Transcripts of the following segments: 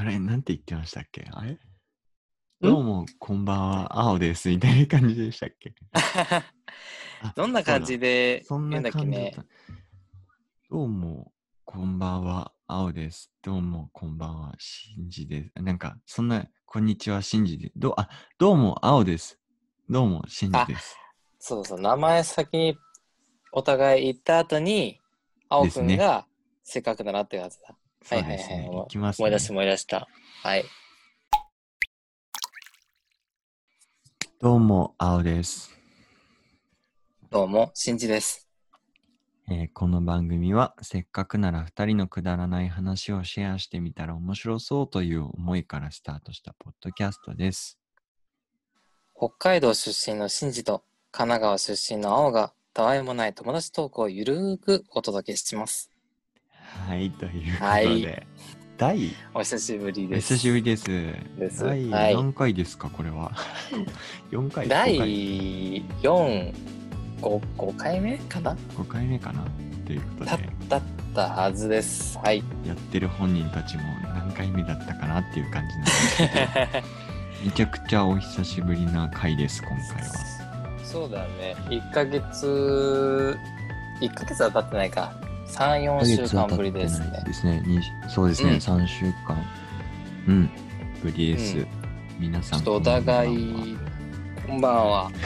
あれ、なんて言ってましたっけ？あれ？どうも、こんばんは、青です、みたいな感じでしたっけ？あどんな感じでそん言うだっけなんだっねた。どうも、こんばんは、青です。どうも、こんばんは、しんじです。なんか、そんな、こんにちは、しんじです。どう、あ、どうも、青です。どうも、しんじです。そうそう、名前先にお互い言った後に、青くんがせっかくだなってやつだ。そうですね。はいはいはいいきます、ね。思い出した思い出した。はい。どうも、青です。どうも、しんじです。えーこの番組はせっかくなら2人のくだらない話をシェアしてみたら面白そうという思いからスタートしたポッドキャストです。北海道出身のしんじと神奈川出身の青がたわいもない友達トークをゆるーくお届けします。はい、ということで、はい第、お久しぶりおです。久しぶりです。です第はい何回ですか、これは？4回第5回4、5, 5回目かな ?5 回目かな？ということたで、だったはずです。はい。やってる本人たちも何回目だったかなっていう感じなんですけど、めちゃくちゃお久しぶりな回です、今回は。そうだね。1ヶ月、1ヶ月は経ってないか。3、4週間ぶりですね。ですね。にそうですね、うん3週間。うん、ぶりです。うん皆さん。ちょっとお互い、こんばんは。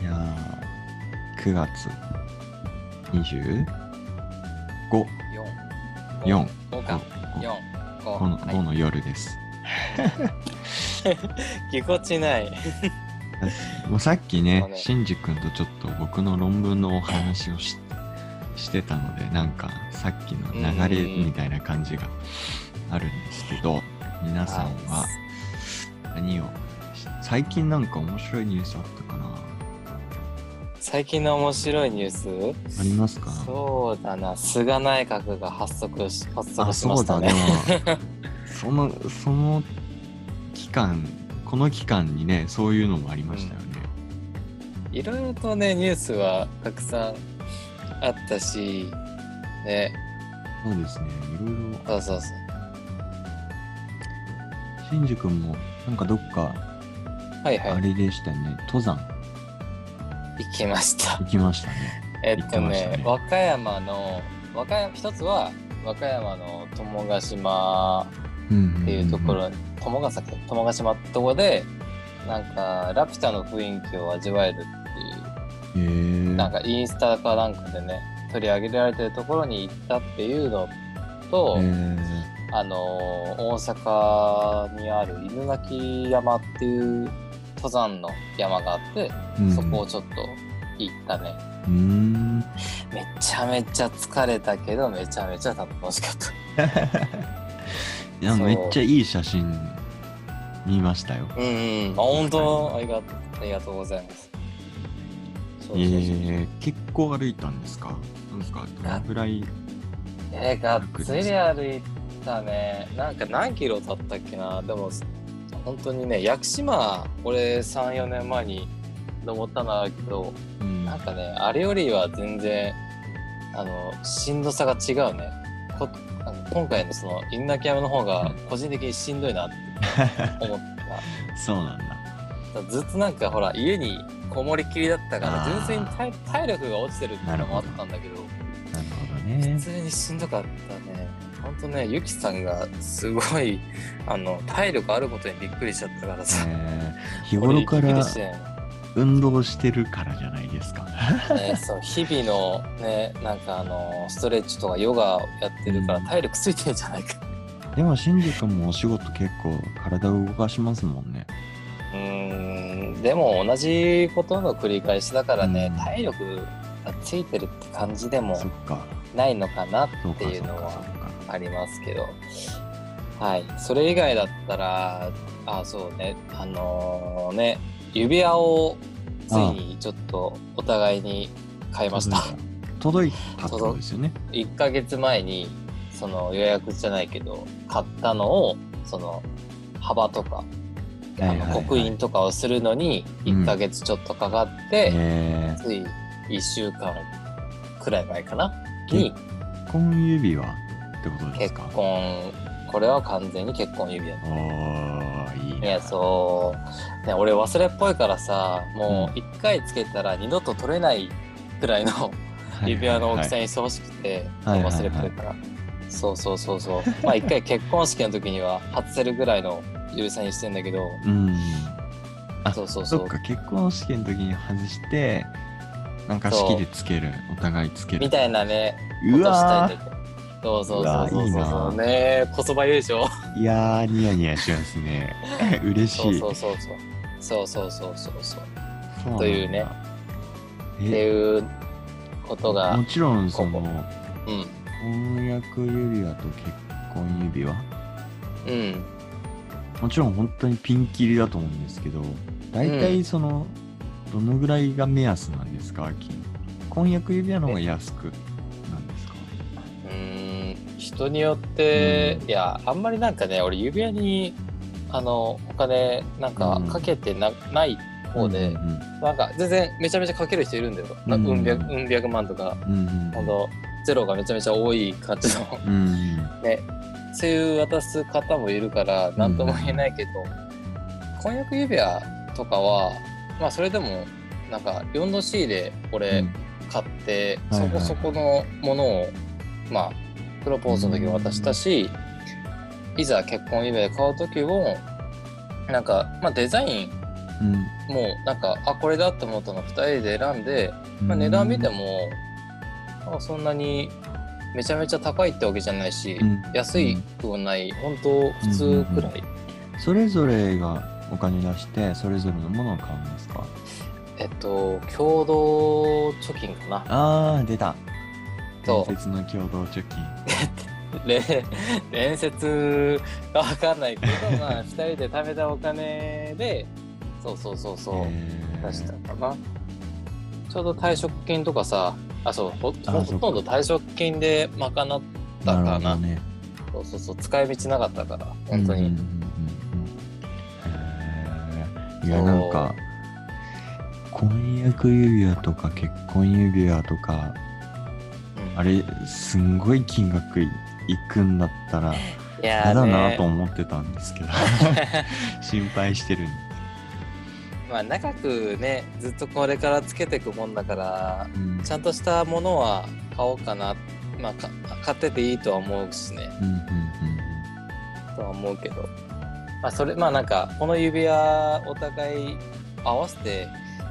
いやー、9月 25? 4。4 5か。5 4。5。5のは5の夜です。い。ぎこちない。もうさっきねしんじ君とちょっと僕の論文のお話をししてたので、なんかさっきの流れみたいな感じがあるんですけど、皆さんは何を、最近なんか面白いニュースあったかな？最近の面白いニュース？ありますか？そうだな。菅内閣が発足し発足あ、しましたね。ね。その、その期間、この期間にね、そういうのもありましたよね。いろいろとね、ニュースはたくさんあったし、ね、そうですね、いろいろ。そうそうそう。新宿も、なんかどっか、はいはい。あれでしたよね、登山行きました行。きましたね。えっとねね和歌山の、和歌山、一つは和歌山の友ヶ島うんっていうところ、友ヶ崎友ヶ島ってところで、なんか、ラピュタの雰囲気を味わえるなんかインスタかなんかでね、取り上げられてるところに行ったっていうのと、あのー大阪にある犬鳴山っていう登山の山があって、うんそこをちょっと行ったね。うーん。めちゃめちゃ疲れたけど、めちゃめちゃ楽しかった。いや、めっちゃいい写真見ましたよ。うんうん。あ、本当？ありがとう、ありがとうございます。そうそうそう。えー、結構歩いたんですか？なんですか？どのぐらいえー、がっつり歩いたね。なんか何キロだったっけな？でも、本当にね、屋久島、俺3、4年前に登ったんだけど、うんなんかね、あれよりは全然、あの、しんどさが違うね。こあの今回のその、インナキ山の方が個人的にしんどいなって思った。そうなんだ。ずっとなんかほら、家にこもりきりだったから、純粋に体体力が落ちてるっていうのもあったんだけど、なるほどね普。通にしんどかったね。ほんとね、ゆきさんがすごい、あの、体力あることにびっくりしちゃったからさ。えー、日頃から運動してるからじゃないですか。ね、そう日々のねなんかあのストレッチとかヨガをやってるからうん体力ついてるんじゃないかでも、新宿もお仕事結構体を動かしますもんね。でも同じことの繰り返しだからね、うん。体力がついてるって感じでも。ないのかなっていうのは。ありますけど。はい。それ以外だったらあそうね。あのね指輪をついにちょっとお互いに買いました。届いた。ってことですよね。1ヶ月前にその予約じゃないけど買ったのをその幅とか、あの刻印とかをするのにうん1ヶ月ちょっとかかって、え。つい1週間くらい前かな？に。結婚指輪っってことです結か婚。これは完全に結婚指輪おーいいいねやそう、ね、俺忘れっぽいからさもう一回つけたら二度と取れないくらいの指輪の大きさにしてほしくて、はいはいはい。忘れっぽいから、そうそうそうそう。まあ一回結婚式の時には外せるぐらいの指輪にしてんだけど。うん。あそうそうそう。か結婚式の時に外してなんか式でつけるお互いつける。みたいなねうわそうそうそうそうそう。ねこそばゆいでしょ。ーいやーニヤニヤしますね。嬉しそういそうそうそう。そうそうそうそう。そうというね。ってえいうことがもちろんそのうん。婚約指輪と結婚指輪？うんもちろん本当にピンキリだと思うんですけど大体その、どのぐらいが目安なんですか金婚約指輪の方が安くなんですか？うーん。人によって、うん。いやあんまりなんかね俺指輪にあのお金なんかうん。かけてな,、ない方で、うんうんなんか全然めちゃめちゃかける人いるんだよ、なんかううんうん百万とかうんうんほん。とゼロがめちゃめちゃ多い感じの。うん。うんね。そういう渡す方もいるから何とも言えないけど、婚約指輪とかはまあそれでもなんか4の C で俺、うん。買って、はいはい。そこそこのものをまあプロポーズの時渡したし、いざ結婚指輪で買う時もなんか、まあ、デザインうん。もなんかあこれだって思ったの2人で選んで、まあ、値段見ても、あそんなにめちゃめちゃ高いってわけじゃないし、うん。安いくもない本当普通くらい、それぞれがお金出してそれぞれのものを買うんですか？えっと共同貯金かな。ああ出た。そう。伝説の共同貯金。れ伝説がわかんないけどまあ 2人で貯めたお金でそうそうそうそうへー。出したかなちょうど退職金とかさあそうほあほとんど退職金で賄ったかな。ね。そうそうそう使い道なかったから本当に、うんうんうんいやなんか婚約指輪とか結婚指輪とかうん。あれすんごい金額いいくんだったらいや嫌だなと思ってたんですけど。心配してるんでまあ長くねずっとこれからつけていくもんだからうん。ちゃんとしたものは買おうかな。まあか買ってていいとは思うしね。うんうんとは思うけど、まあ、それまあなんかこの指輪お互い合わせて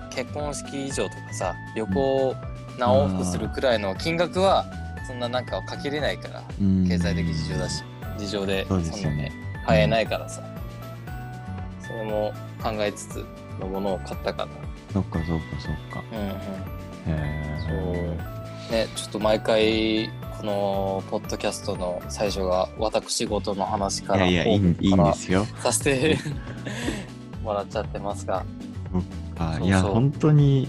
結婚式以上とかさ旅行何往復するくらいの金額はそんななんかかけれないからうん。うん経済的事情だし事情でそんなね買えないからさ。それも考えつつのものを買ったかな。そっかそっかそっか。うんうん。へえねちょっと毎回このポッドキャストの最初が私事の話からいやいやいいんいいんですよ。させて もらっちゃってますが。あそうそう。いや本当に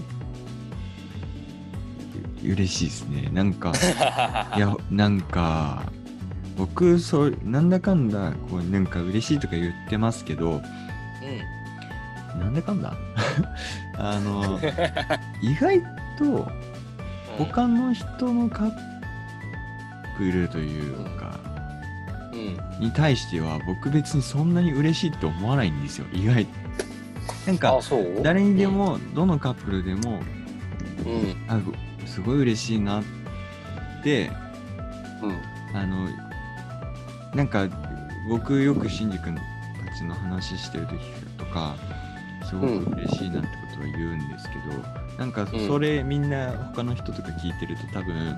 う嬉しいですね。なんか いやなんか僕そうなんだかんだこうなんか嬉しいとか言ってますけどうなんだかんだ？あの 意外とん。他の人のカップルというか、うん。に対しては僕別にそんなに嬉しいって思わないんですよ意外なんか誰にで。もどのカップルでもうん。あごすごい嬉しいなってうん。あのなんか僕よくシンジ君たちの話してる時とかすごく嬉しいなってことは言うんですけど、なんかうん。それみんな他の人とか聞いてると多分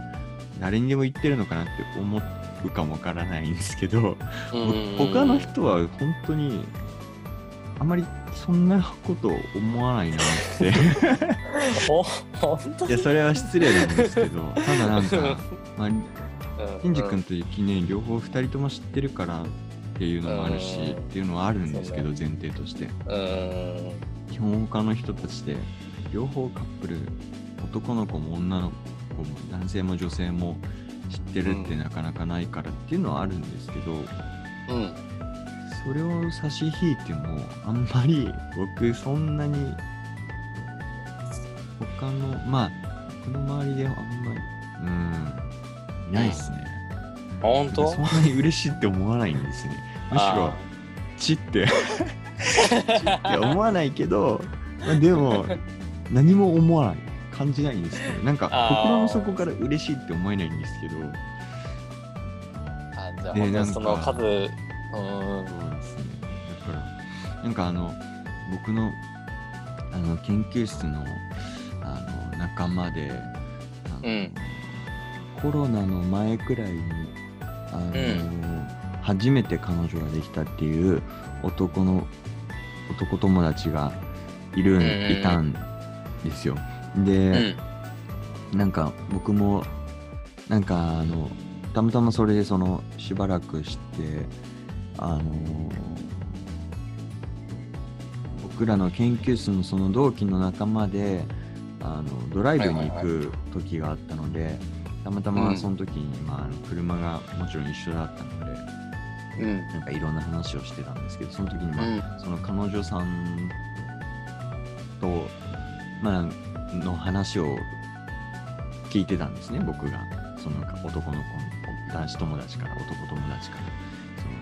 誰にでも言ってるのかなって思うかもわからないんですけど、うん他の人は本当にあまりそんなこと思わないなって。いやそれは失礼なんですけどただなんか、まあ、うん。ケンジ君と雪ね両方2人とも知ってるからっていうのもあるし、うんっていうのはあるんですけど、そ前提としてうん。基本他の人たちで両方カップル男の子も女の子も男性も女性も知ってるってうんなかなかないからっていうのはあるんですけど、うん。それを差し引いてもあんまり僕そんなに他のまあ僕の周りではあんまりうんいないっすね、本当？そんなに嬉しいって思わないんですね。むしろ、ちって。って思わないけど、まあでも、何も思わない。感じないんですけど、なんか心の底から嬉しいって思えないんですけど、あじゃあで本当にその数、うん、そうですね。だから、なんかあの、僕のあの研究室のあの仲間で、あのうん。コロナの前くらいに、あの初めて彼女ができたっていう男の男友達がいる、いたんですよ。うで、ん、なんか僕もなんかあのたまたまそれでそのしばらくしてあの僕らの研究室のその同期の仲間であのドライブに行く時があったので、たまたまその時に、まあ、車がもちろん一緒だったのでうん、なんかいろんな話をしてたんですけどその時に、まあうん、その彼女さんと、まあ、の話を聞いてたんですね、僕が。その男の子の男子友達から、男友達から。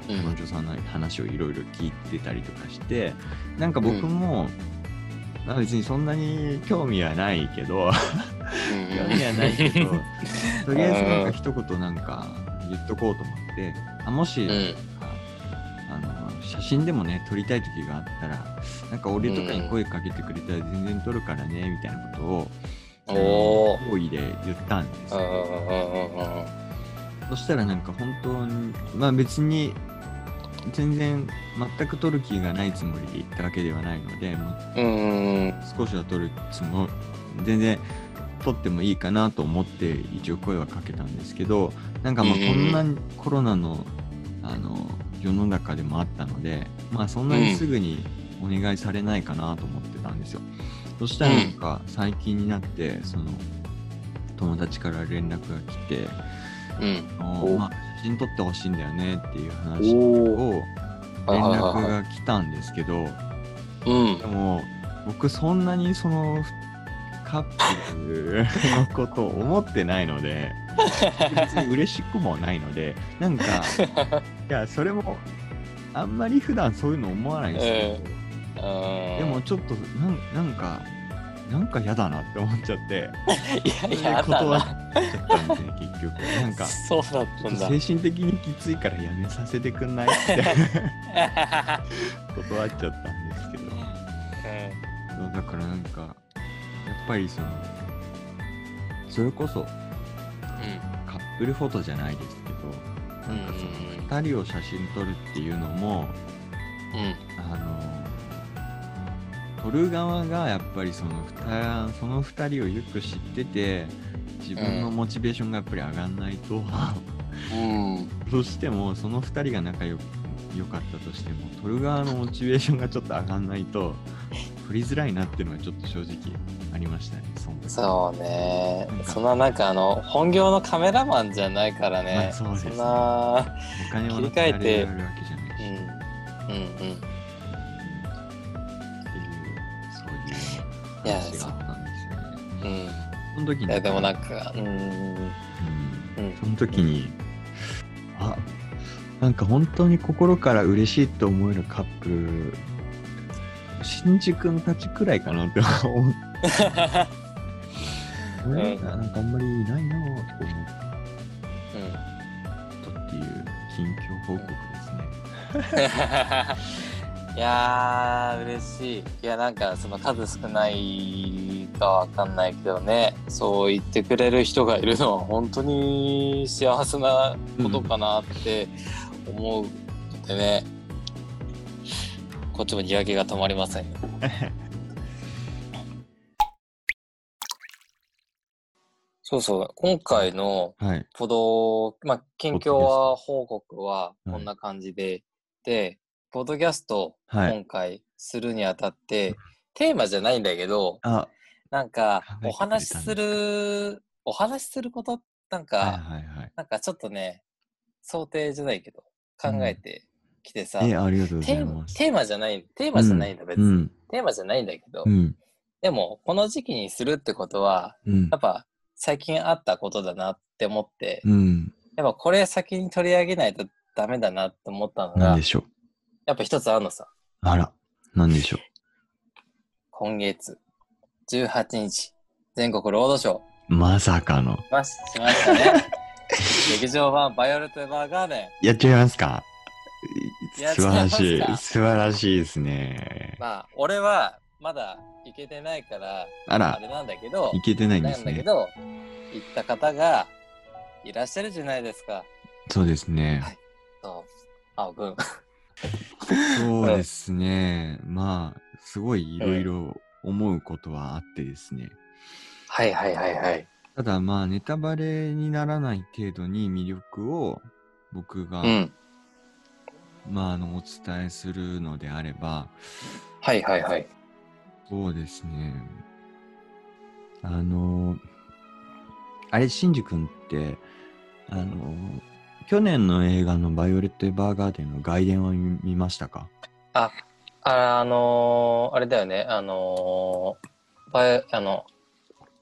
そのうん彼女さんの話をいろいろ聞いてたりとかして、なんか僕も、まあ別にそんなに興味はないけど、興味はないけど、とりあえずなんか一言なんか言っとこうと思って、あもし、写真でもね撮りたい時があったらなんか俺とかに声かけてくれたら全然撮るからねみたいなことを好意で言ったんですそしたらなんか本当にまあ別に全然全く撮る気がないつもりで言ったわけではないのでもううんうん少しは撮るつもり全然撮ってもいいかなと思って一応声はかけたんですけどなんかまあうん。こんなコロナのあの世の中でもあったのでまあそんなにすぐにお願いされないかなと思ってたんですよ。そしたらなんか最近になってその友達から連絡が来てうん。まあ写真撮ってほしいんだよねっていう話おを連絡が来たんですけど、うん。でも僕そんなにそのカップルのことを思ってないので別に嬉しくもないのでなんか いやそれもあんまり普段そういうの思わないんですけど、でもちょっとなんなんかなんか嫌だなって思っちゃって。いや断っなちゃったんですね結局。なんかそうだったんだ。精神的にきついからやめさせてくんない？って。断っちゃったんですけど。そうだからなんかやっぱりそのそれこそカップルフォトじゃないですけどなんかその2人を写真撮るっていうのもうんあの撮る側がやっぱりその 2, その2人をよく知ってて自分のモチベーションがやっぱり上がんないと、うん。どうしてもその2人が仲良良かったとしても撮る側のモチベーションがちょっと上がんないと撮りづらいなっていうのはちょっと正直ありましたねそうね。そんななんかあの本業のカメラマンじゃないからね、まあそうですね。んなお金を切り替えてられるわけじゃないし、うん。うん。うん。っていうそういういや話があったん。ですよねうん。その時にいやでもなん。かうん。うん。うん。その時に、あなん。か本当に心から嬉しいと思えるカップル新宿のたちくらいかなって思って、んなんかあんまりいないなぁと思うん。ったっていう近況報告ですね。いやー嬉しい。いやなんかその数少ないかわかんないけどね。そう言ってくれる人がいるのは本当に幸せなことかなって思うのでね、こっちもにやけが止まりません。よそうそう。今回のはい。ポド、まあ、近況は報告ははい。こんな感じで、で、ポッドキャストはい。今回するにあたって、テーマじゃないんだけど、あ、なんかお話しする、お話しすることなんか、はいはいはい。なんかちょっとね、想定じゃないけど、考えてきてさ、え、ありがとうござテーいます。テーマじゃない、テーマじゃないんだ、別に、うん。テーマじゃないんだけど、うん。でも、この時期にするってことは、うんやっ。ぱ最近あったことだなって思って、うん。やっぱこれ先に取り上げないとダメだなって思ったのが何で、しょうやっぱ一つあるのさ。あら、何でしょ今月18日、全国ロードショー、うまさかの。まし、しましたね。劇場版バイオレット・エヴァーガーデン。やっちゃいますか？素晴らしい。素晴らしいですね。まあ、俺はまだ行けてないから、ああら、れなんだけど、いけてないんですね。だけど、行った方がいらっしゃるじゃないですか。そうですね。そう。あ、うん。そうですね。まあ、すごいいろいろ思うことはあってですね。はいはいはいはい。ただまあ、ネタバレにならない程度に魅力を僕が、うん。まあ、あの、お伝えするのであれば、はいはいはい。そうですね。あの、あれ、シンジ君って、あの、去年の映画のバイオレット・エヴァーガーデンの外伝を見見ましたか？あ、あのー、あれだよね、あのー、バイあの、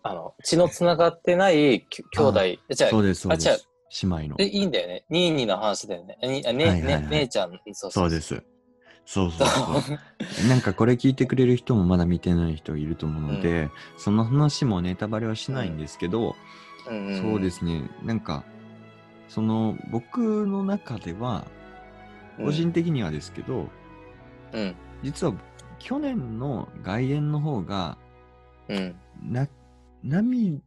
あの、血のつながってないき兄弟、えじゃあ、そうです、そうです。姉妹ので、。いいんだよね。ニーニーの話だよね。ね、はいはいはいね、姉ちゃん、そうそうで。す。そうそうそそうう。なんかこれ聞いてくれる人もまだ見てない人いると思うので、その話もネタバレはしないんですけど、うんんそうで。すね、なんか、その僕の中では、個人的にはですけど、うん。実は去年の外苑の方が、うん。な、涙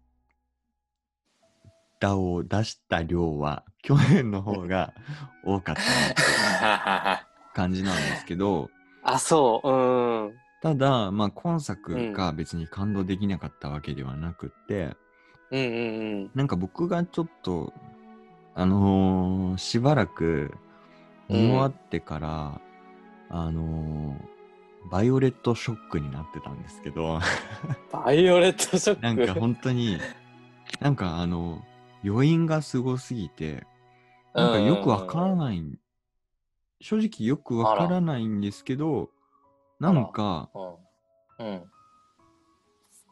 を出した量は、去年の方が多かった感じなんですけど、あ、そう。うん。ただ、まあ、今作が別に感動できなかったわけではなくって、うんうんうん。なんか僕がちょっと、あのーしばらく見終わってから、あのーバイオレットショックになってたんですけど、バイオレットショック。なんか本当に、なんかあの、余韻がすごすぎて、なんかよくわからない、正直よくわからないんですけど、なんか、うん。うん。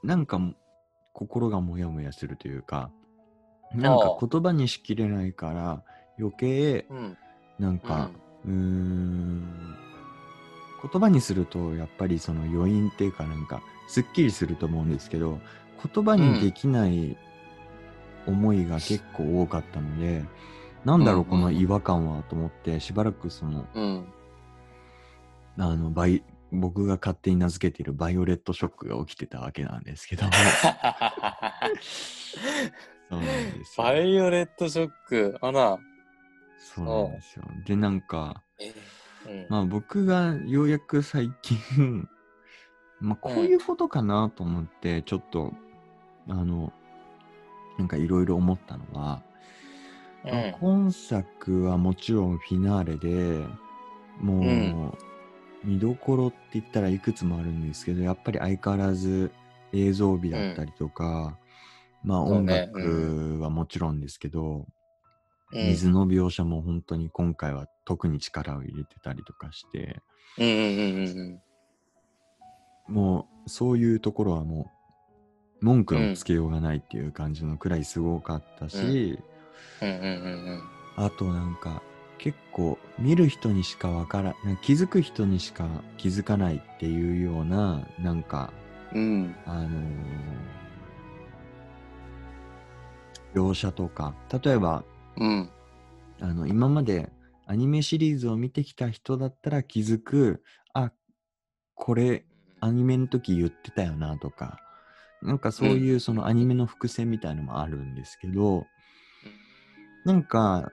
なんか心がモヤモヤするというか、なんか言葉にしきれないから余計うん。なんか、うーん、言葉にするとやっぱりその余韻っていうかなんかすっきりすると思うんですけど、言葉にできない思いが結構多かったので、なんだろうこの違和感はと思ってしばらくその、うん。あの、バイ、僕が勝手に名付けているバイオレットショックが起きてたわけなんですけど、そうなんですよ。バイオレットショック。あら。そうなんですよ。で、なんか、えうん。まあ僕がようやく最近、まあこういうことかなと思って、ちょっと、あの、なんかいろいろ思ったのは、うん。まあ今作はもちろんフィナーレでもう、うん。見どころって言ったらいくつもあるんですけどやっぱり相変わらず映像美だったりとか、まあ音楽はもちろんですけど、うん。水の描写も本当に今回は特に力を入れてたりとかしてうんうんうんうん。もうそういうところはもう文句のつけようがないっていう感じのくらいすごかったし、あとなんか結構見る人にしかわからなん気づく人にしか気づかないっていうようななんかうんうん。あのー描写とか。例えばうん。あの今までアニメシリーズを見てきた人だったら気づくあこれアニメの時言ってたよなとかなんかそういうそのアニメの伏線みたいのもあるんですけど、なんか、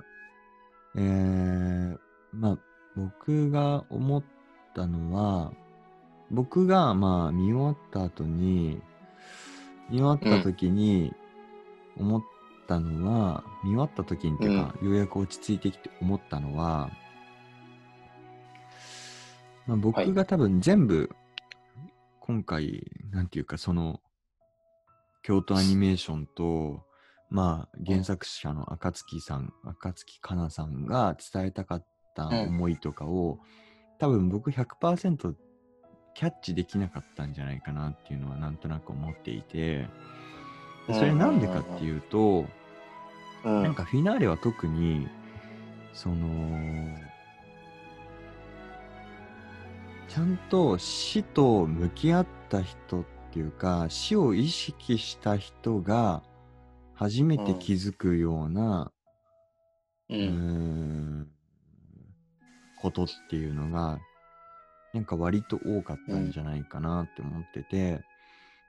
えー、まあ、僕が思ったのは、僕がまあ見終わった後に、見終わった時に思ったのは、見終わった時にっていうか、ようやく落ち着いてきて思ったのは、まあ、僕が多分全部、今回、なんていうか、その、京都アニメーションと、まあ、原作者の赤月さん、赤月かなさんが伝えたかった思いとかを、多分僕100%キャッチできなかったんじゃないかなっていうのはなんとなく思っていて、でそれなんでかっていうと、うん。なんかフィナーレは特に、その、ちゃんと死と向き合った人っていうか、死を意識した人が初めて気づくような、う。うんーんことっていうのが、なんか割と多かったんじゃないかなって思ってて、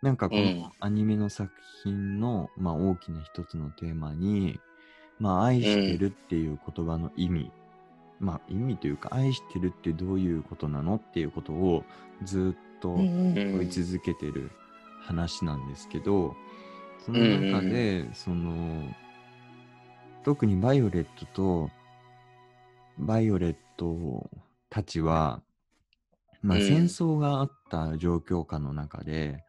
なんかこうん。のアニメの作品の、まあ、大きな一つのテーマに、まあ、愛してるっていう言葉の意味、まあ意味というか、愛してるってどういうことなのっていうことをずっとうん問い続けてる話なんですけど、その中で、その、特にバイオレットと、バイオレットたちは、まあ、うん。戦争があった状況下の中で、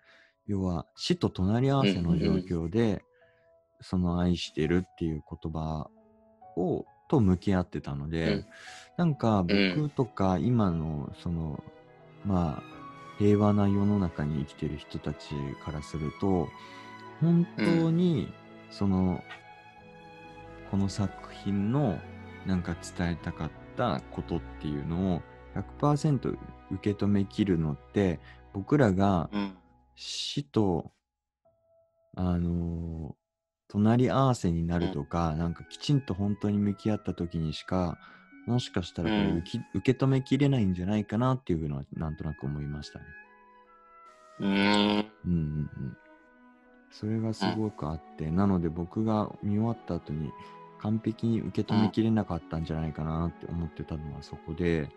要は死と隣り合わせの状況で、その愛してるっていう言葉を、と向き合ってたので、うん。なんかうん。僕とか今のその、まあ平和な世の中に生きてる人たちからすると本当にその、この作品のなんか伝えたかったことっていうのを100%受け止めきるのって僕らがうん。死と、あのー隣り合わせになるとか、なんかきちんと本当に向き合った時にしか、もしかしたらこれうん受き、受け止めきれないんじゃないかなっていうのはなんとなく思いましたね。うん。うんうんうん。それがすごくあって、なので僕が見終わった後に完璧に受け止めきれなかったんじゃないかなって思ってたのはそこで、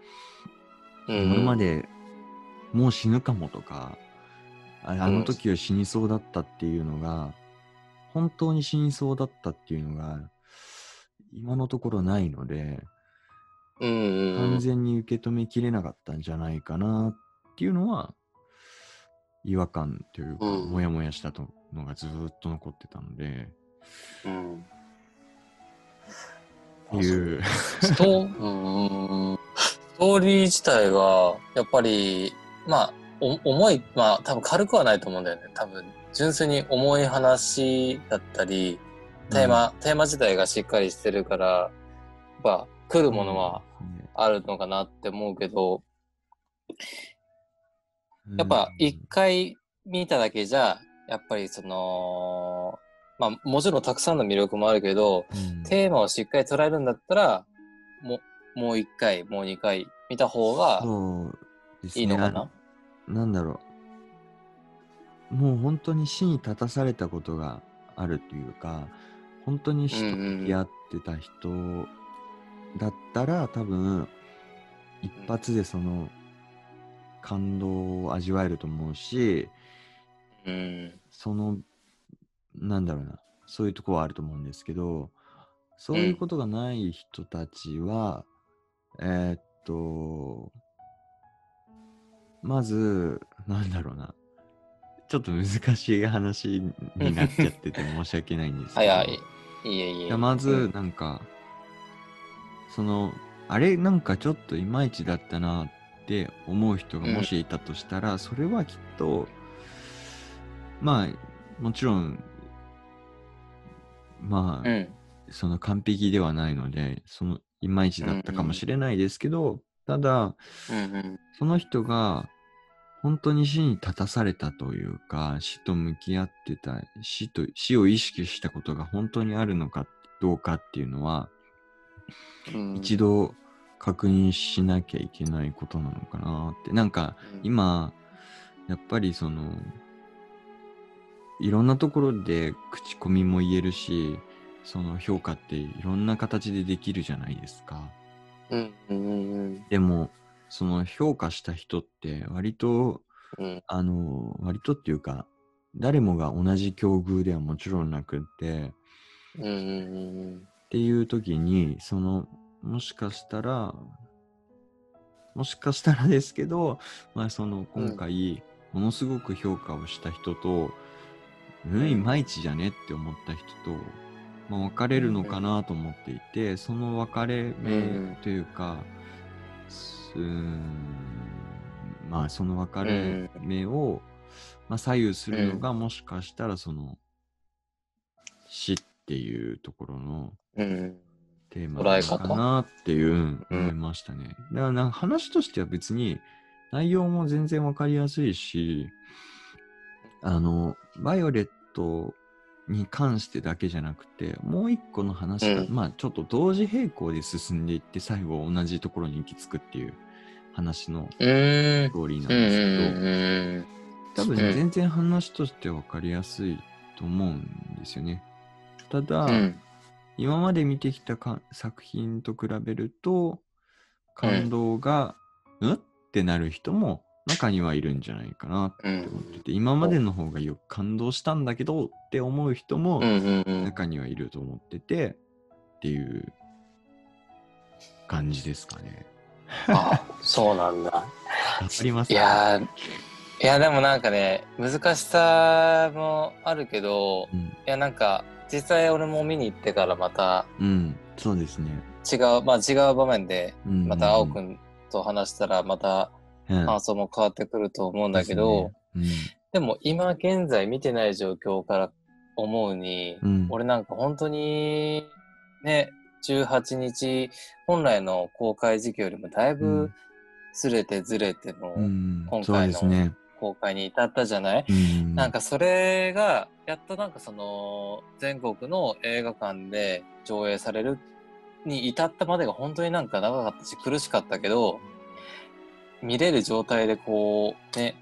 うん。今までもう死ぬかもとか、ああの時は死にそうだったっていうのが、本当に死にそうだったっていうのが、今のところないので、完全に受け止めきれなかったんじゃないかなっていうのは、違和感というか、うん。もやもやしたとのがずーっと残ってたので、うん。いう、ストーう。んストーリー自体が、やっぱり、まあ、お重い、まあ、多分軽くはないと思うんだよね。多分、純粋に重い話だったり、テーマ、テーマ自体がしっかりしてるから、やっぱ、来るものはあるのかなって思うけど、うん、やっぱ一回見ただけじゃ、やっぱりその、まあもちろんたくさんの魅力もあるけど、うんテーマをしっかり捉えるんだったら、もう、もう一回、もう二回見た方が。いいのかな？なんだろう。もう本当に死に立たされたことがあるというか、本当に死と向き合ってた人だったら、多分、一発でその感動を味わえると思うし、うん。その、なんだろうな、そういうところはあると思うんですけど、そういうことがない人たちは、えーっと、まず、なんだろうな、ちょっと難しい話になっちゃってて申し訳ないんですけど、はいはい。いいえいいえ。まずうん、なんか、その、あれ、なんかちょっといまいちだったなって思う人がもしいたとしたら、それはきっと、まあ、もちろん、まあ、うん。その完璧ではないので、そのいまいちだったかもしれないですけど、ただ、うんうん。その人が本当に死に立たされたというか、死と向き合ってた、死と、死を意識したことが本当にあるのかどうかっていうのは、うん一度確認しなきゃいけないことなのかなって。なんか、今、やっぱりその、いろんなところで口コミも言えるし、その評価っていろんな形でできるじゃないですか。うん。うん。うん。でも、その評価した人って割と、うん。あの、割とっていうか、誰もが同じ境遇ではもちろんなくって、うん。うん。うんっていう時に、その、もしかしたら、もしかしたらですけど、まあその今回、ものすごく評価をした人と、うん、いまいちじゃねって思った人と、まあ、分かれるのかなと思っていて、その分かれ目というか、すうーんまあその分かれ目を、まあ、左右するのがもしかしたらその死っっていうところのうん。テーマなのかなっていう、思いましたね。だからな話としては別に内容も全然わかりやすいし、あの、バイオレットに関してだけじゃなくて、もう一個の話が、うんまあちょっと同時並行で進んでいって、最後同じところに行き着くっていう話のス。トーリーなんですけど、多分うん全然話としてわかりやすいと思うんですよね。ただ、うんうん。今まで見てきたか作品と比べると感動が、うん、ってなる人も中にはいるんじゃないかなってうん思ってて、今までの方がよく感動したんだけどって思う人もうんうんうん。中にはいると思っててっていう感じですかね。あ、そうなんだ。わかりますいやー、いやでもなんかね、難しさもあるけど、うん、いやなんか、実際俺も見に行ってからまたうん、そうですね。違う、まあ違う場面で、うん、また青くんと話したらまたうん、感想も変わってくると思うんだけど、ですでも今現在見てない状況から思うに、ねうん、うん、俺なんか本当にね、18日本来の公開時期よりもだいぶずれてずれての今回のですね。公開に至ったじゃない、うん、なんかそれがやっとなんかその全国の映画館で上映されるに至ったまでが本当になんか長かったし苦しかったけど見れる状態でこうね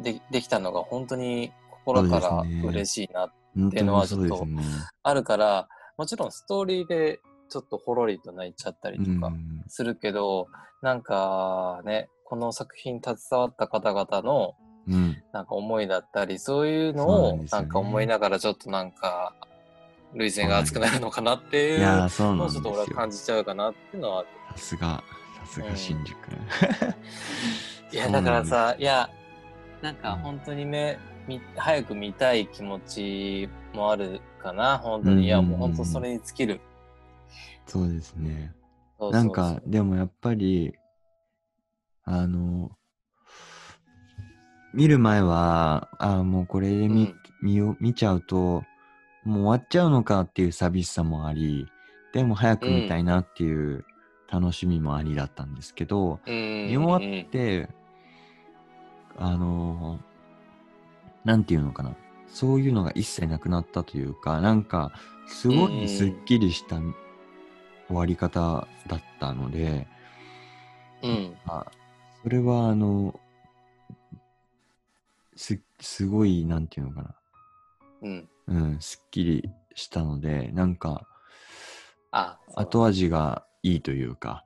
でできたのが本当に心から嬉しいな、本っていうのは当にそうですね。あるからもちろんストーリーでちょっとほろりと泣いちゃったりとかうん。するけど、なんかねこの作品携わった方々のうん、なんか思いだったり、そういうのをなんか思いながらちょっとなんか、涙腺が熱くなるのかなっていうのをちょっと俺は。感じちゃうかなっていうのは。さすが、さすが新宿。いや、だからさ、いや、なんかうん本当にね、み早く見たい気持ちもあるかな、本当うんに。いや、もう本当それに尽きる。そうですね。なんか、でもやっぱり、あの、見る前は、あーもうこれで見,、うん見よ見ちゃうと、もう終わっちゃうのかっていう寂しさもあり、でも早く見たいなっていう楽しみもありだったんですけど、うん。見終わって、あのなんていうのかな。そういうのが一切なくなったというか、なんか、すごいすっきりした終わり方だったので、うん。あそれはあの、す、すごい、なんていうのかな。うん。うん、すっきりしたので、なんか、あ、後味がいいというか、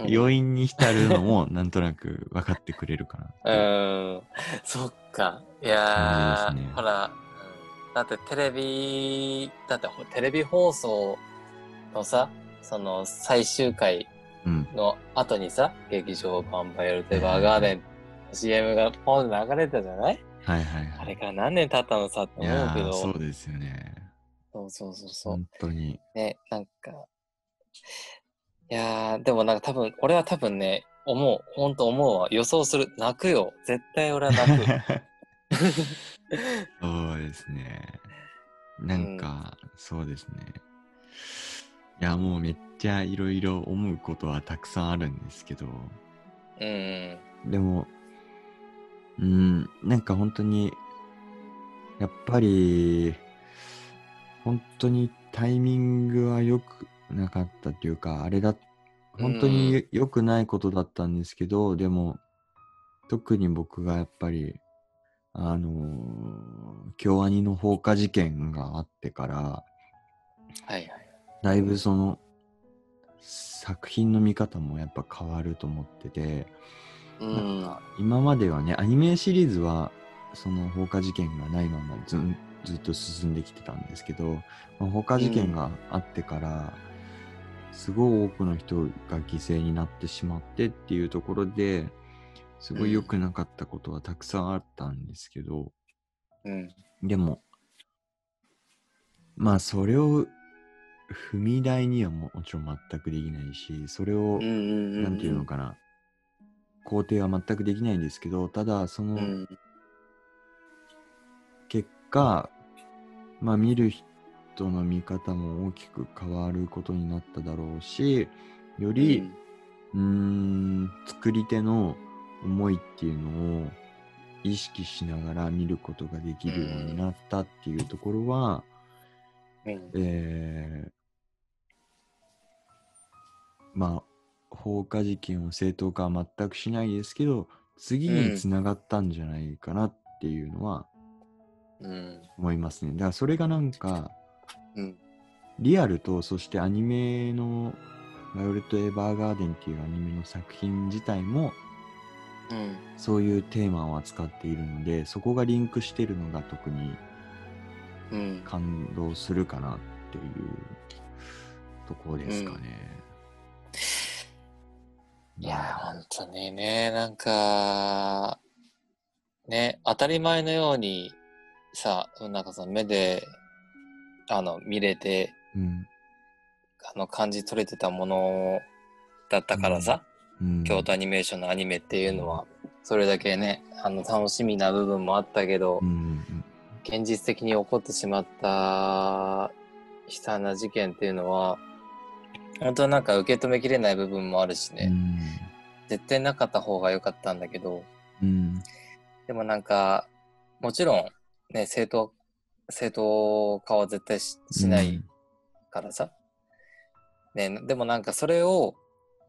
うん余韻に浸るのも なんとなく分かってくれるかなうん、そっか。いやー、ねほら、うんだってテレビ、だってほテレビ放送のさ、その最終回うん。の後にさ、劇場版バイオルテバーガーデン CM がポン流れたじゃない？はいはいはい。あれから何年経ったのさって思うけど、そうですよね。そうそうそうそう。本当に。ね、なんか、いやー、でもなんか多分、俺は多分ね、思う、ほんと思うわ。予想する。泣くよ。絶対俺は泣く。そうですね。なんか、そうですね。いや、もうめっちゃいろいろ思うことはたくさんあるんですけど、うん。でも、うん、なんか本当に、やっぱり、本当にタイミングは良くなかったというか、あれだ、本当に良くないことだったんですけど、でも、特に僕がやっぱり、あのー京アニの放火事件があってから、はいはい。だいぶその、作品の見方もやっぱ変わると思ってて、うん。なんか今まではね、アニメシリーズは、その放火事件がないままずんずっと進んできてたんですけど、まあ、放火事件があってから、すごい多くの人が犠牲になってしまってっていうところで、すごい良くなかったことはたくさんあったんですけど、うん。でも、まあそれを踏み台にはももちろん全くできないし、それを。なんていうのかな、肯定は全くできないんですけど、ただ、そのうん。結果、まあ見るトの見方も大きく変わることになっただろうし、より、うーん、作り手の思いっていうのを意識しながら見ることができるようになったっていうところは、うんえーまあ、放火事件を正当化は全くしないですけど、次につながったんじゃないかなっていうのはうん。思いますね。だからそれがなんか、うん。リアルと、そしてアニメの、バイオレット・エヴァーガーデンっていうアニメの作品自体も、うん。そういうテーマを扱っているので、そこがリンクしてるのが特にうん。感動するかなっていうところですかね。いやー、本当にね、なんか、ね、当たり前のようにさ、なんかその目で、あの、見れて、うん。あの、感じ取れてたものだったからさ、うん、京都アニメーションのアニメっていうのは、それだけね、あの、楽しみな部分もあったけど、うんうん。現実的に起こってしまった悲惨な事件っていうのは、本当はなんか受け止めきれない部分もあるしね、うん。絶対なかった方が良かったんだけど、うん。でもなんか、もちろん、ね、正当、正当化は絶対ししないからさ。ね、でもなんかそれを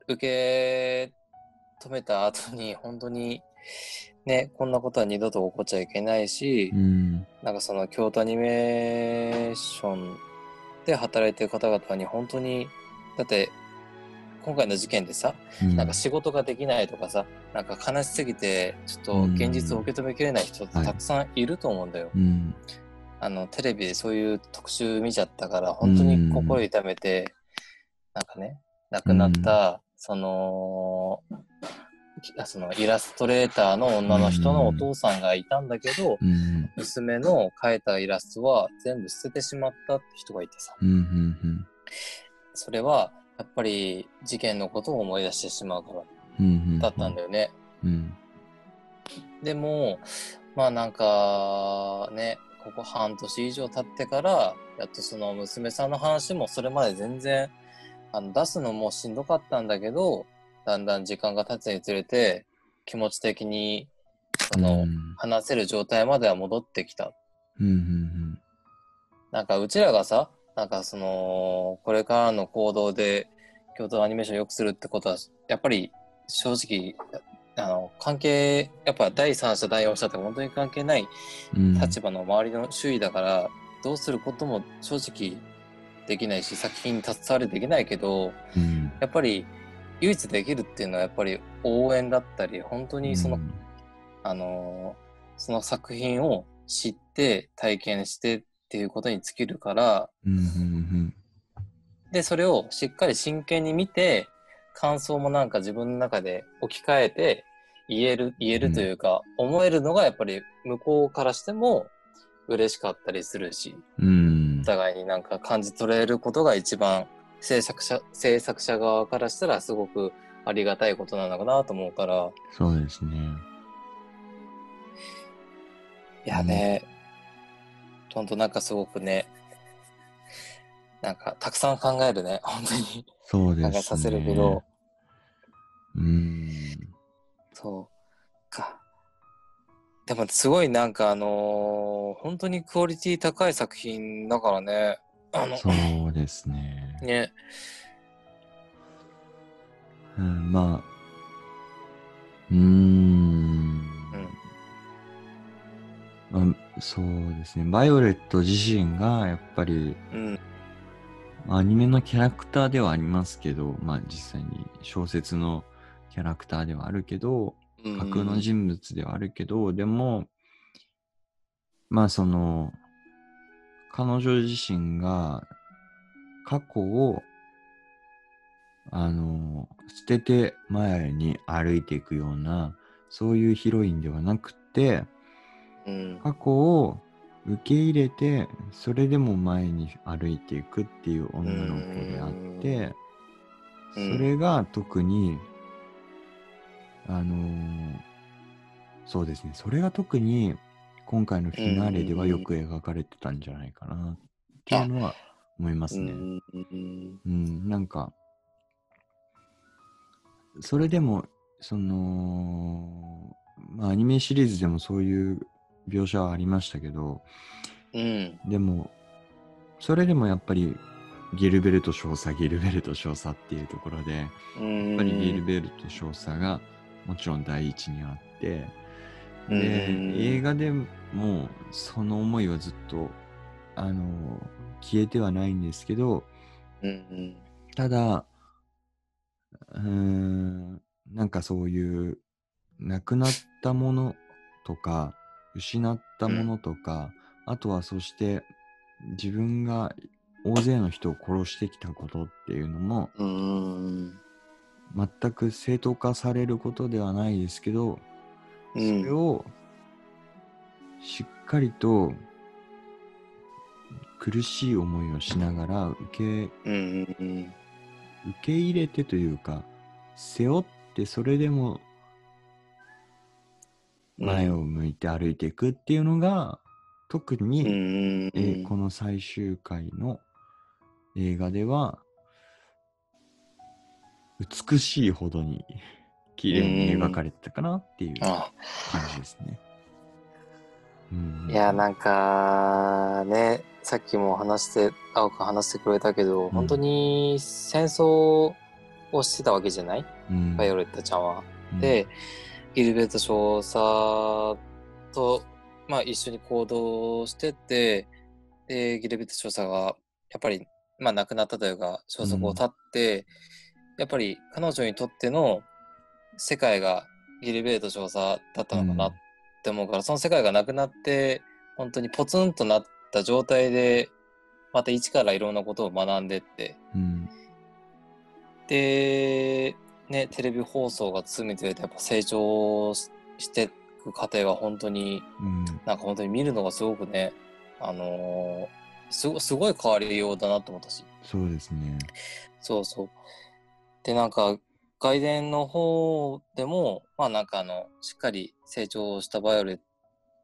受け止めた後に、本当に、ね、こんなことは二度と起こっちゃいけないし、うん。なんかその京都アニメーションで働いてる方々に本当に、だって、今回の事件でさ、うん。なんか仕事ができないとかさ、なんか悲しすぎて、ちょっと現実を受け止めきれない人ってたくさんいると思うんだよ。うん。あの、テレビでそういう特集見ちゃったから、本当に心痛めて、なんかね、亡くなった、その、あそのイラストレーターの女の人のお父さんがいたんだけど、うん。娘の描いたイラストは全部捨ててしまったって人がいてさ、うんうんそれはやっぱり事件のことを思い出してしまうからうんだったんだよね。うんでも、まあなんかね、ここ半年以上経ってから、やっとその娘さんの話もそれまで全然、あの出すのもしんどかったんだけど、だんだん時間が経つにつれて、気持ち的に、その、話せる状態までは戻ってきた。うんうんなんかうちらがさ、なんかその、これからの行動で、京都アニメーションを良くするってことは、やっぱり正直、あの、関係、やっぱ第三者、第四者って本当に関係ないうん。立場の周りの周囲だから、どうすることも正直できないし、作品に携われできないけど、うん。やっぱり唯一できるっていうのはやっぱり応援だったり、本当にその、うん。あのーその作品を知って体験してっていうことに尽きるから、うんうんで、それをしっかり真剣に見て、感想もなんか自分の中で置き換えて言える、言えるというか、思えるのがやっぱり向こうからしても嬉しかったりするし、うん。お互いになんか感じ取れることが一番制作者、制作者側からしたらすごくありがたいことなのかなと思うから、そうですね。いやね、ほんとなんかすごくね、なんかたくさん考えるね、本当に。そうですね。考えさせるけど、うん。そうか。でもすごいなんかあのー本当にクオリティ高い作品だからね。あの、そうですね。ね。うん、まあ、うーん。まあ、そうですね。バイオレット自身がやっぱりうん。アニメのキャラクターではありますけど、まあ実際に小説のキャラクターではあるけど、うん。架空の人物ではあるけど、でも、まあその、彼女自身が過去を、あの、捨てて前に歩いていくような、そういうヒロインではなくて、うん。過去を受け入れて、それでも前に歩いていくっていう女の子であって、うん。それが特に、あのーそうですね、それが特に今回のフィナーレではよく描かれてたんじゃないかなっていうのは思いますね。うん、なんか、それでも、その、まあ、アニメシリーズでもそういう描写はありましたけど、うん。でも、それでもやっぱり、ギルベルト少佐、ギルベルト少佐っていうところで、やうんっぱりギルベルト少佐がもちろん第一にあって、うん。で、映画でもその思いはずっと、あの、消えてはないんですけど、ただ、うーん、なんかそういう、なくなったものとか、失ったものとか、あとはそして、自分が大勢の人を殺してきたことっていうのも、うん。全く正当化されることではないですけど、そうん。れをしっかりと苦しい思いをしながら受けうんうん。受け入れてというか背負ってそれでも前を向いて歩いていくっていうのが特に、うん。うんえーこの最終回の映画では美しいほどに綺麗に描かれてたかなっていうあ感じですね。うん。いやなんかねさっきも話して青く話してくれたけど、ん。本当に戦争をしてたわけじゃない？うん。バイオレットちゃんは。うん。で、ギルベルト少佐と、まあ、一緒に行動してて、で、ギルベルト少佐が、やっぱり、まあ、亡くなったというか、消息を絶って、やっぱり彼女にとっての世界がギルベルト少佐だったのかなって思うから、その世界がなくなって、本当にポツンとなった状態で、また一からいろんなことを学んでって、うん。で、ね、テレビ放送が進めてやっぱ成長ししていく過程は本当に、うんなんか本当に見るのがすごくね、あのーすごすごい変わりようだなと思ったし。そうですね。そうそう。で、なんか、外伝の方でも、まあなんかあの、しっかり成長したバイオレッ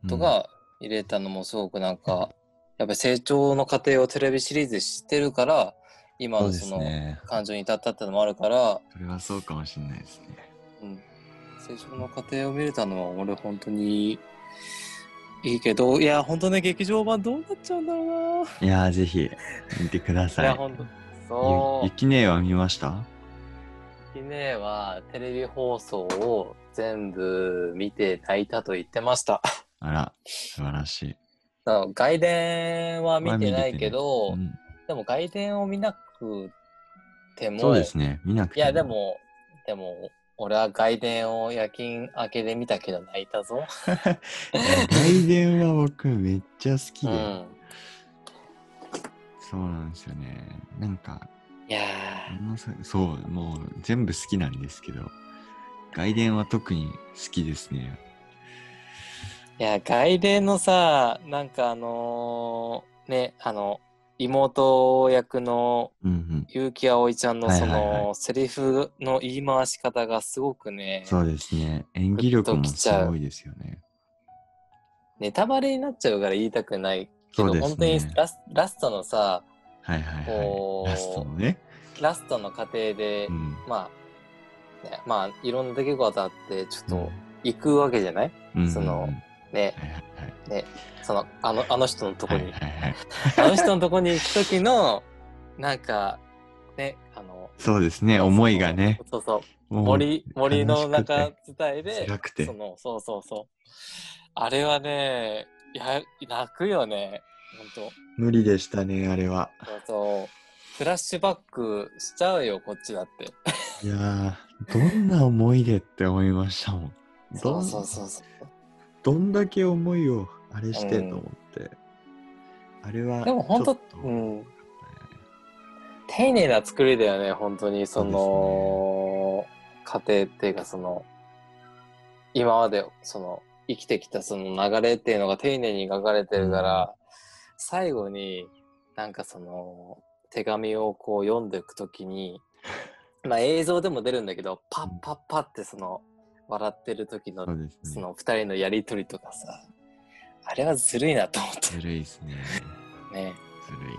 トが入れたのもすごくなんか、やっぱり成長の過程をテレビシリーズで知ってるから、今のその。感情に至ったってのもあるから、それはそうかもしれないですね。うん、成長の過程を見れたのは俺本当にいいけどいや本当ね劇場版どうなっちゃうんだろうな。いやー、ぜひ見てくだいさい。や本当そゆゆきねえは見ました？うきねはテレビ放送を全部見て泣いたと言ってました。あら、素晴らしい。外伝は見てないけど、うんでも外伝を見なくてもそうですね。見なくていやで。もでも俺は外伝を夜勤明けで見たけど泣いたぞ外伝は僕めっちゃ好きで、うんそうなんですよね。なんか、いやそう、もう全部好きなんですけど、外伝は特に好きですね。ーいや外伝のさなんかあのーねあの妹役の。結城葵ちゃんのそのセリフの言い回し方がすごくねそうですね。演技力もグッときちゃうすごいですよね。ネタバレになっちゃうから言いたくないけど、ね本当にラスラストのさはいはいこうはい。ラストのね。ラストの過程で、うん。まあ、ね、まあいろんな出来事あってちょっと行くわけじゃない、うんそのうんうんね。ねそのあのあの人のとこに、はいはいはい。あの人のとこに行く時のなんかねあのそうですね。思いがね。そうそう森森の中伝いで辛くてそのそうそうそうあれはねいや泣くよね本無理でしたね、あれは。当そうそうフラッシュバックしちゃうよこっちだっていやー、どんな思いでって思いましたもん。う んそうそうそうどんだけ思いをあれしてうんと思って。あれは。でも本当うん丁寧な作りだよね本当にその過程っていうかその今までその生きてきたその流れっていうのが丁寧に書かれてるから、最後になんかその手紙をこう読んでいくときに まあ映像でも出るんだけどパッパッパってその笑ってる時のそね。その二人のやりとりとかさあれはずるいなと思ってずるいですね。ねずるい。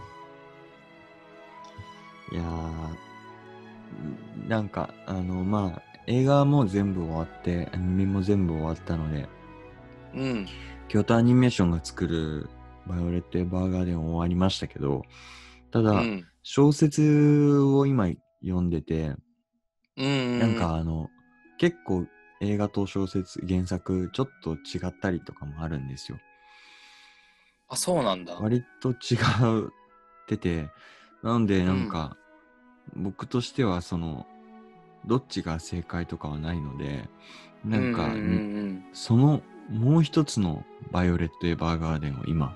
いやー、なんか、あの、まあ、映画も全部終わって、アニメも全部終わったので、うん。京都アニメーションが作るバイオレット・エヴァーガーデン終わりましたけど、ただ、うん。小説を今読んでて、うん。なんかあの、結構映画と小説、原作、ちょっと違ったりとかもあるんですよ。あ、そうなんだ。割と違ってて、なのでなんか、僕としてはその、どっちが正解とかはないので、なんか、うんうんそのもう一つのバイオレット・エヴァーガーデンを今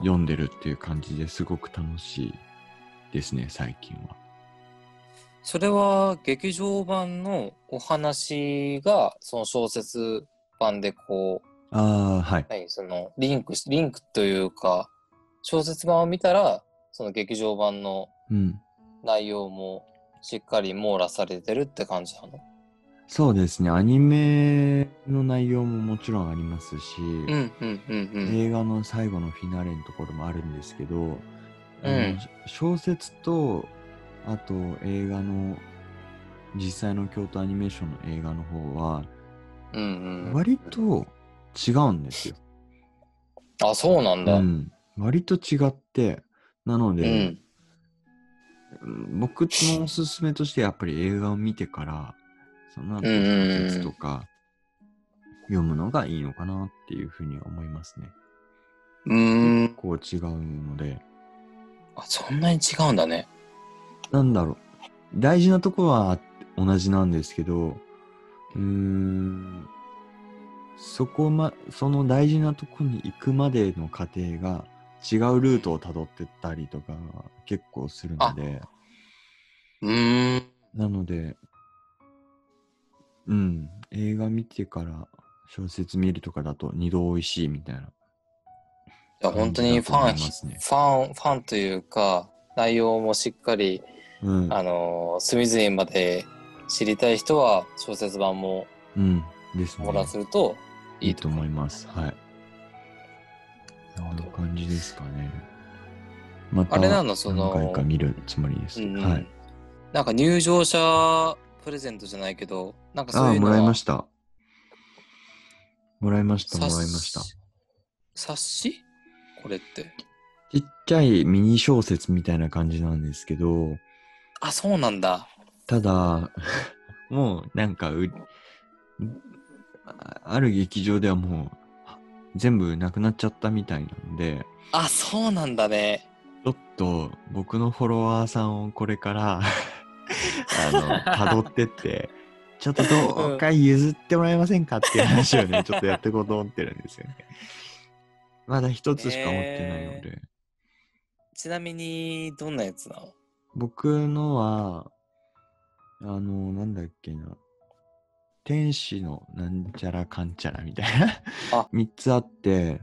読んでるっていう感じですごく楽しいですね、最近は。それは劇場版のお話がその小説版でこうああ、はい。何？そのリンクしリンクというか小説版を見たらその劇場版のうん。内容もしっかり網羅されてるって感じなの？そうですね、アニメの内容ももちろんありますし、うんうんうんうん。映画の最後のフィナーレのところもあるんですけど、うん。小説とあと映画の実際の京都アニメーションの映画の方はうんうん。割と違うんですよ。あそうなんだ、うん、割と違ってなのうで、ん。僕のおすすめとしてやっぱり映画を見てからその後うんうんうん。小説とか読むのがいいのかなっていうふうには思いますね。うーん。こう違うので。あそんなに違うんだねなんだろう。大事なとこは同じなんですけど、うーん、そこま、その大事なとこに行くまでの過程が違うルートをたどってったりとか結構するので、うーんなので、うん、映画見てから小説見るとかだと二度美味しいみたいな。いや本当にファン、ファンファンというか内容もしっかりうん、あの隅々まで知りたい人は小説版もうん、ですね。網羅するといいいと思います。はい。こんな感じですかね。またあれなのその何回か見るつもりです。うんうんはい。なんか入場者プレゼントじゃないけど、なんかそああ、ういうのはもらいました。もらいました、も冊らいました。冊子？これって。ちっちゃいミニ小説みたいな感じなんですけど、あ、そうなんだ。ただ、もうなんかう、あある劇場ではもう全部なくなっちゃったみたいなんで、あ、そうなんだね。ちょっと僕のフォロワーさんをこれから あの、辿ってって、ちょっとどうか譲ってもらえませんかっていう話をね、ちょっとやっていこうと思ってるんですよね。まだ一つしか持ってないので、ちなみに、どんなやつなの？僕のは、あの、なんだっけな、天使のなんちゃらかんちゃらみたいな。あ。3つあって、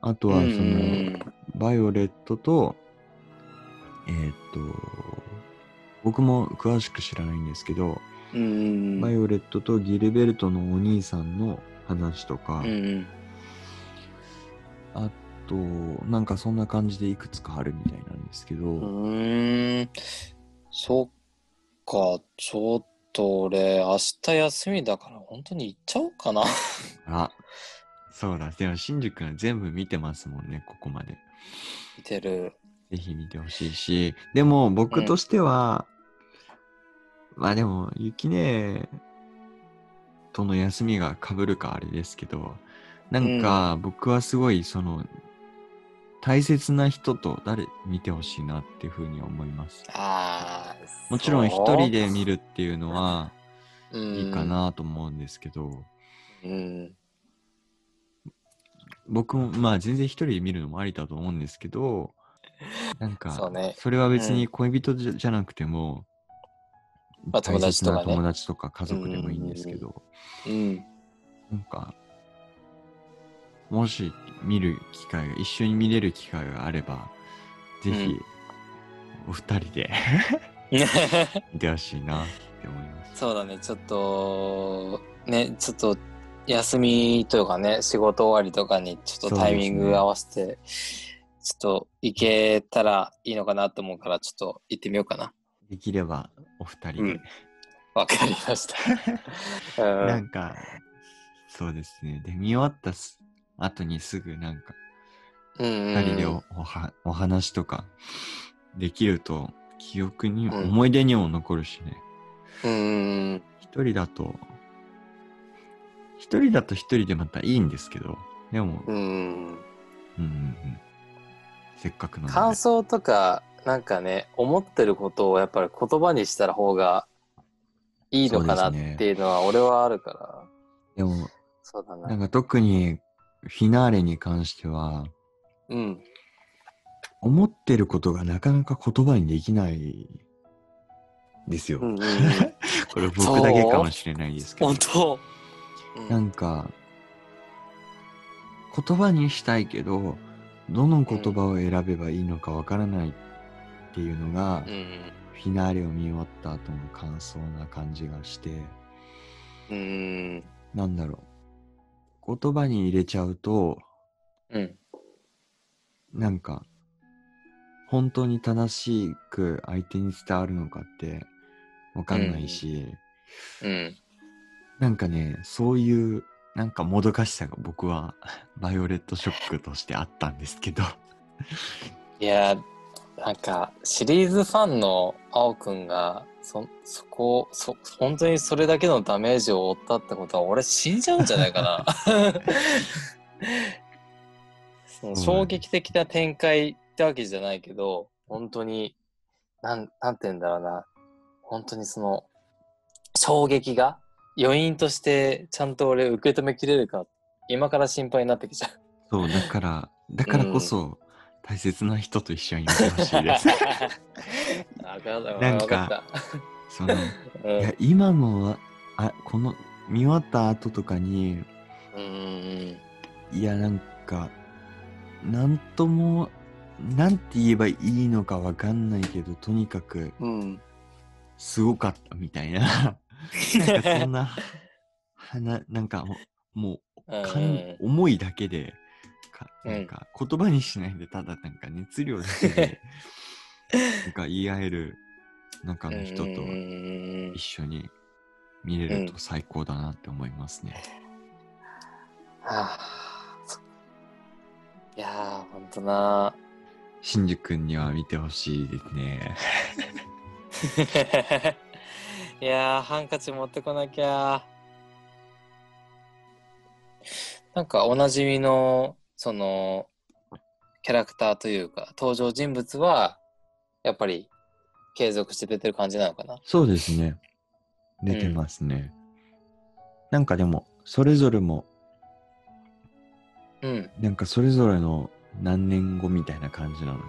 あとはそうんの、バイオレットと、えーっと、僕も詳しく知らないんですけど、バイオレットとギルベルトのお兄さんの話とか、うんと、なんかそんな感じでいくつかあるみたいなんですけど、うーん。そっか、ちょっと俺、明日休みだから、本当に行っちゃおうかな。あ、そうだ、でも、新宿は全部見てますもんね、ここまで。見てる。ぜひ見てほしいし、でも僕としては、まあでも、ゆきねとの休みが被るかあれですけど、なんか僕はすごいその、大切な人と誰見てほしいなっていうふうに思います。ああ。もちろん一人で見るっていうのはるいいか。なと思うんですけど、うん。僕もまあ全然一人で見るのもありだと思うんですけど、なんか、それは別に恋人じゃ,、じゃなくても、まあ友達とかね大切な友達とか家族でもいいんですけど、うん。なんか、もし見る機会が、一緒に見れる機会があれば、ぜひ、うんお二人で 見てほしいなって思います。そうだね、ちょっと、ね、ちょっと、休みというかね、仕事終わりとかにちょっとタイミング合わせて、ちょっと行けたらいいのかなと思うから、ちょっと行ってみようかな。できればお二人で、うんわかりました。うんなんか、そうですね。で、見終わったす後にすぐなんか、二人でおおはお話とかできると、記憶に、うん。思い出にも残るしね。うんうん一人だと、一人だと一人でまたいいんですけど、でも、うんうんうん。せっかくなので。感想とかなんかね思ってることをやっぱり言葉にしたら方がいいのかなっていうのは俺はあるから。でも、そうだな。なんか特にフィナーレに関しては、うん。思ってることがなかなか言葉にできないですよ。うんうんうん。これ僕だけかもしれないですけど。本。当、うん。なんか、言葉にしたいけど、どの言葉を選べばいいのかわからないっていうのが、うん。フィナーレを見終わった後の感想な感じがして、うん。なんだろう。言葉に入れちゃうと、うん。なんか、本当に正しく相手に伝わるのかってわかんないし、うん。なんかね、そういう、なんかもどかしさが僕は、バイオレットショックとしてあったんですけど、いやなんかシリーズファンの青くんがそそこそ本当にそれだけのダメージを負ったってことは俺死んじゃうんじゃないかな。その衝撃的な展開ってわけじゃないけど本当になんなんて言うんだろうな。本当にその衝撃が余韻としてちゃんと俺受け止めきれるか今から心配になってきちゃう。そう、だから、だからこそ、大切な人と一緒にいてほしいです。なんかその、うんいや、今のは、あ、この、見終わった後とかに、うんいや、なんか、なんとも、なんて言えばいいのかわかんないけど、とにかく。すごかったみたいな。なんかそんな、はな、なんかもう、もう、かん思いだけで、かうんなんか言葉にしないで、ただなんか熱量だけで、なんか言い合える中の人とうん一緒に見れると最高だなって思いますね。はあそいやー、ほんとな。シンジ君には見てほしいですね。いやー、ハンカチ持ってこなきゃ。なんかおなじみの、その、キャラクターというか、登場人物は、やっぱり継続して出てる感じなのかな。そうですね。出てますね。なんかでも、それぞれも、うん。なんかそれぞれの何年後みたいな感じなので。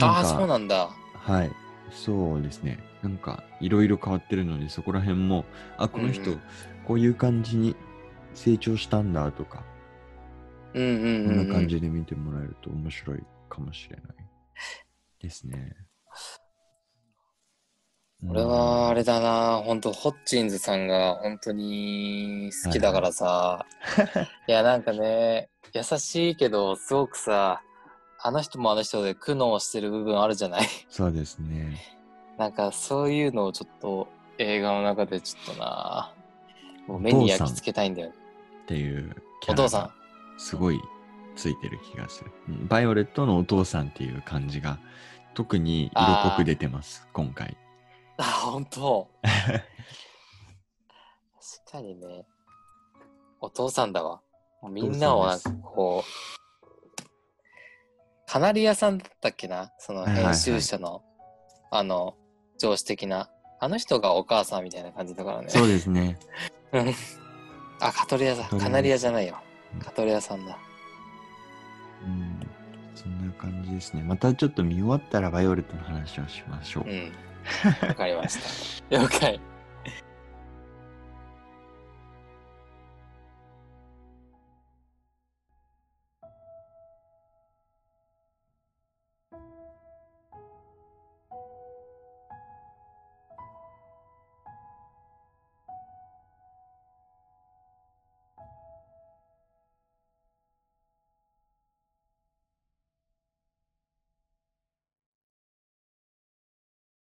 ああ、そうなんだ。はい。そうですね。なんか、いろいろ変わってるので、そこら辺も、あ、この人、うんこういう感じに成長したんだとか、うんうんこうんん、うな感じで見てもらえると面白いかもしれない。ですね。俺はあれだな、本当ホッチンズさんが本当に好きだからさ、いやなんかね、優しいけどすごくさ、あの人もあの人で苦悩してる部分あるじゃない？そうですね。なんかそういうのをちょっと映画の中でちょっとな、もう目に焼き付けたいんだよ。っていうお父さん。が。すごいついてる気がする。うんバイオレットのお父さんっていう感じが特に色濃く出てます、今回。あ、本当確かにね。お父さんだわ。みんなをなんかこう、カナリアさんだったっけな？そのはいはいはい編集者の、あの、上司的な。あの人がお母さんみたいな感じだからね。そうですね。うんあ、カトリアだ。カトリアカナリアじゃないようん。カトリアさんだ。うん、そんな感じですね。またちょっと見終わったらバイオレットの話をしましょう。うん。わかりました。了解。